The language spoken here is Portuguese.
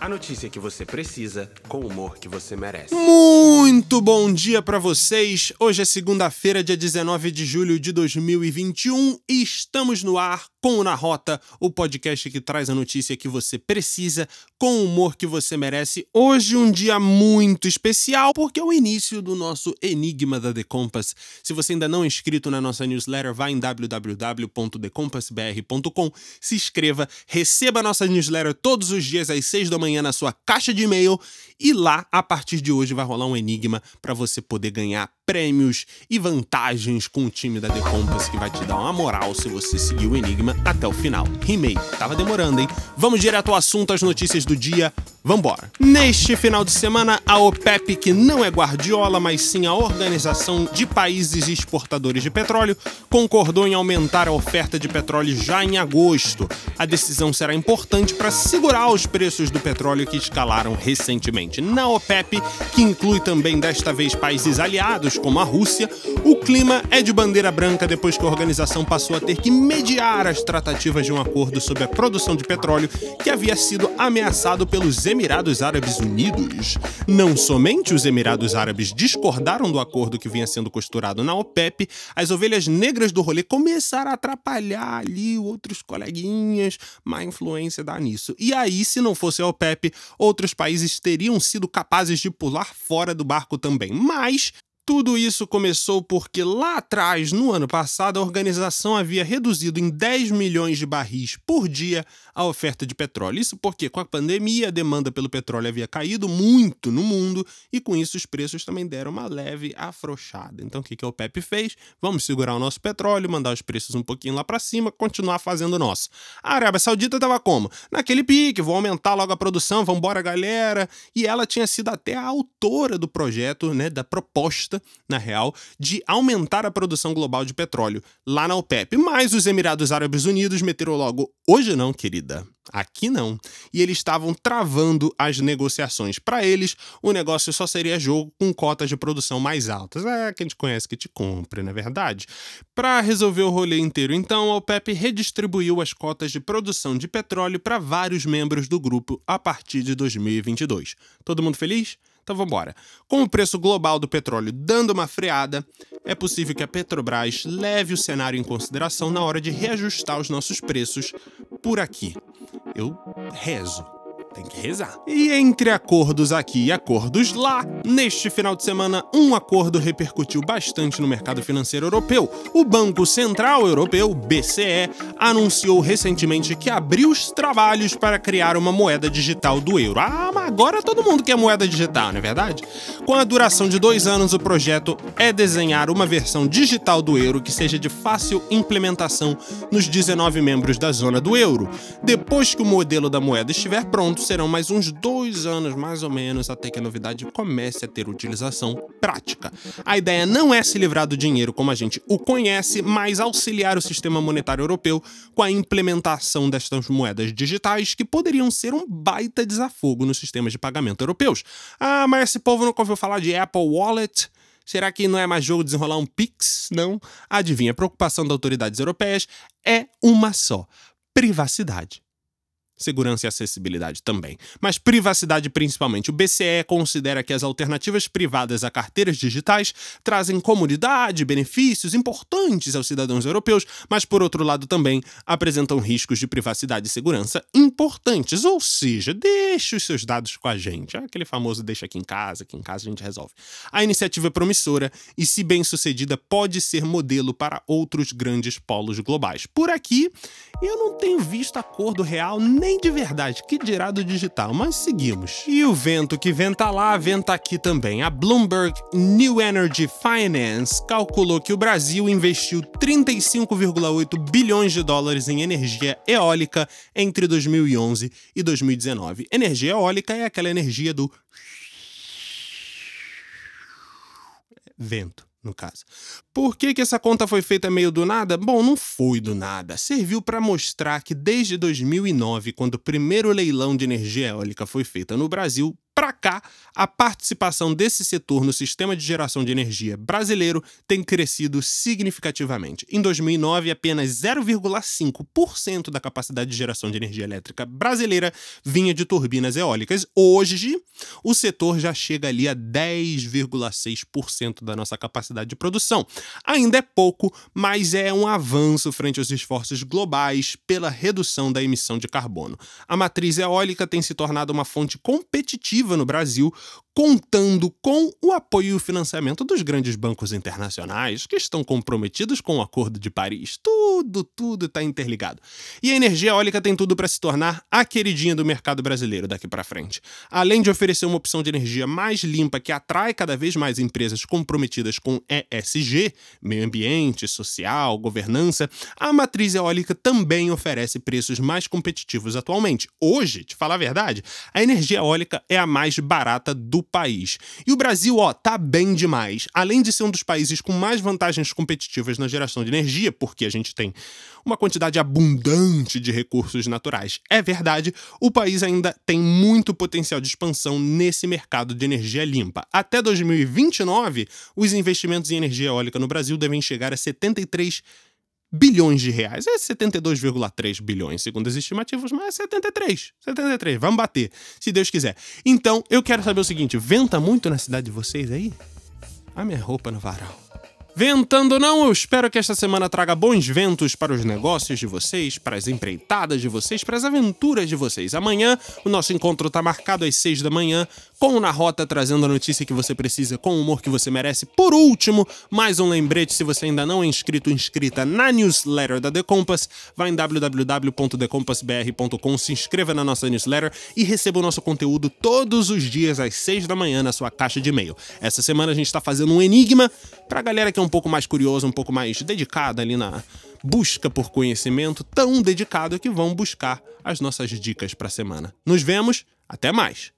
A notícia que você precisa, com o humor que você merece. Muito bom dia para vocês. Hoje é segunda-feira, dia 19 de julho de 2021 e estamos no ar com o Na Rota, o podcast que traz a notícia que você precisa, com o humor que você merece. Hoje um dia muito especial porque é o início do nosso Enigma da The Compass. Se você ainda não é inscrito na nossa newsletter, vá em www.thecompassbr.com, se inscreva, receba a nossa newsletter todos os dias às 6 da manhã na sua caixa de e-mail e lá, a partir de hoje, vai rolar um enigma para você poder ganhar prêmios e vantagens com o time da The Compass que vai te dar uma moral se você seguir o enigma até o final. Rimei, tava demorando, hein? Vamos direto ao assunto, as notícias do dia. Vambora! Neste final de semana, a OPEP, que não é Guardiola, mas sim a Organização de Países Exportadores de Petróleo, concordou em aumentar a oferta de petróleo já em agosto. A decisão será importante para segurar os preços do petróleo que escalaram recentemente. Na OPEP, que inclui também desta vez países aliados como a Rússia, o clima é de bandeira branca depois que a organização passou a ter que mediar as tratativas de um acordo sobre a produção de petróleo que havia sido ameaçado pelos Emirados Árabes Unidos. Não somente os Emirados Árabes discordaram do acordo que vinha sendo costurado na OPEP, as ovelhas negras do rolê começaram a atrapalhar ali outros coleguinhas, má influência dá nisso. E aí, se não fosse a OPEP, outros países teriam sido capazes de pular fora do barco também. Mas tudo isso começou porque lá atrás, no ano passado, a organização havia reduzido em 10 milhões de barris por dia a oferta de petróleo. Isso porque, com a pandemia, a demanda pelo petróleo havia caído muito no mundo e, com isso, os preços também deram uma leve afrouxada. Então, o que, que a OPEP fez? Vamos segurar o nosso petróleo, mandar os preços um pouquinho lá para cima, continuar fazendo o nosso. A Arábia Saudita estava como? Naquele pique, vou aumentar logo a produção, vambora, galera. E ela tinha sido até a autora do projeto, né, da proposta na real, de aumentar a produção global de petróleo lá na OPEP. Mas os Emirados Árabes Unidos meteram logo: hoje não, querida. Aqui não. E eles estavam travando as negociações. Para eles, o negócio só seria jogo com cotas de produção mais altas. É que a gente conhece que te compra, não é verdade? Para resolver o rolê inteiro, então, a OPEP redistribuiu as cotas de produção de petróleo para vários membros do grupo a partir de 2022. Todo mundo feliz? Então vamos embora. Com o preço global do petróleo dando uma freada, é possível que a Petrobras leve o cenário em consideração na hora de reajustar os nossos preços por aqui. Eu rezo tem que rezar. E entre acordos aqui e acordos lá, neste final de semana, um acordo repercutiu bastante no mercado financeiro europeu. O Banco Central Europeu, BCE, anunciou recentemente que abriu os trabalhos para criar uma moeda digital do euro. Ah, mas agora todo mundo quer moeda digital, não é verdade? Com a duração de dois anos, o projeto é desenhar uma versão digital do euro que seja de fácil implementação nos 19 membros da zona do euro. Depois que o modelo da moeda estiver pronto, serão mais uns dois anos, mais ou menos, até que a novidade comece a ter utilização prática. A ideia não é se livrar do dinheiro como a gente o conhece, mas auxiliar o sistema monetário europeu com a implementação destas moedas digitais que poderiam ser um baita desafogo nos sistemas de pagamento europeus. Ah, mas esse povo nunca ouviu falar de Apple Wallet? Será que não é mais jogo desenrolar um Pix? Não. Adivinha, a preocupação das autoridades europeias é uma só: privacidade segurança e acessibilidade também, mas privacidade principalmente. O BCE considera que as alternativas privadas a carteiras digitais trazem comodidade, benefícios importantes aos cidadãos europeus, mas por outro lado também apresentam riscos de privacidade e segurança importantes, ou seja, deixe os seus dados com a gente. É aquele famoso deixa aqui em casa, aqui em casa a gente resolve. A iniciativa é promissora e, se bem sucedida, pode ser modelo para outros grandes polos globais. Por aqui, eu não tenho visto acordo real nem nem de verdade, que dirá do digital, mas seguimos. E o vento que venta lá, venta aqui também. A Bloomberg New Energy Finance calculou que o Brasil investiu 35,8 bilhões de dólares em energia eólica entre 2011 e 2019. Energia eólica é aquela energia do vento no caso. Por que, que essa conta foi feita meio do nada? Bom, não foi do nada. Serviu para mostrar que desde 2009, quando o primeiro leilão de energia eólica foi feito no Brasil, para cá, a participação desse setor no sistema de geração de energia brasileiro tem crescido significativamente. Em 2009, apenas 0,5% da capacidade de geração de energia elétrica brasileira vinha de turbinas eólicas. Hoje, o setor já chega ali a 10,6% da nossa capacidade de produção. Ainda é pouco, mas é um avanço frente aos esforços globais pela redução da emissão de carbono. A matriz eólica tem se tornado uma fonte competitiva no Brasil, contando com o apoio e o financiamento dos grandes bancos internacionais que estão comprometidos com o Acordo de Paris. Tudo, tudo está interligado. E a energia eólica tem tudo para se tornar a queridinha do mercado brasileiro daqui para frente. Além de oferecer uma opção de energia mais limpa que atrai cada vez mais empresas comprometidas com ESG, meio ambiente, social, governança, a matriz eólica também oferece preços mais competitivos atualmente. Hoje, te falar a verdade, a energia eólica é a mais barata do país. E o Brasil, ó, tá bem demais. Além de ser um dos países com mais vantagens competitivas na geração de energia, porque a gente tem uma quantidade abundante de recursos naturais. É verdade, o país ainda tem muito potencial de expansão nesse mercado de energia limpa. Até 2029, os investimentos em energia eólica no Brasil devem chegar a 73 bilhões de reais. É 72,3 bilhões, segundo as estimativas, mas é 73. 73. Vamos bater, se Deus quiser. Então, eu quero saber o seguinte: venta muito na cidade de vocês aí? A minha roupa no varal. Ventando não, eu espero que esta semana traga bons ventos para os negócios de vocês, para as empreitadas de vocês, para as aventuras de vocês. Amanhã o nosso encontro está marcado às 6 da manhã, com o Na Rota trazendo a notícia que você precisa com o humor que você merece. Por último, mais um lembrete, se você ainda não é inscrito inscrita na newsletter da The Compass, vá em www.thecompassbr.com, se inscreva na nossa newsletter e receba o nosso conteúdo todos os dias às 6 da manhã na sua caixa de e-mail. Essa semana a gente está fazendo um enigma para a galera que é um pouco mais curiosa, um pouco mais dedicada ali na busca por conhecimento, tão dedicado que vão buscar as nossas dicas para a semana. Nos vemos, até mais!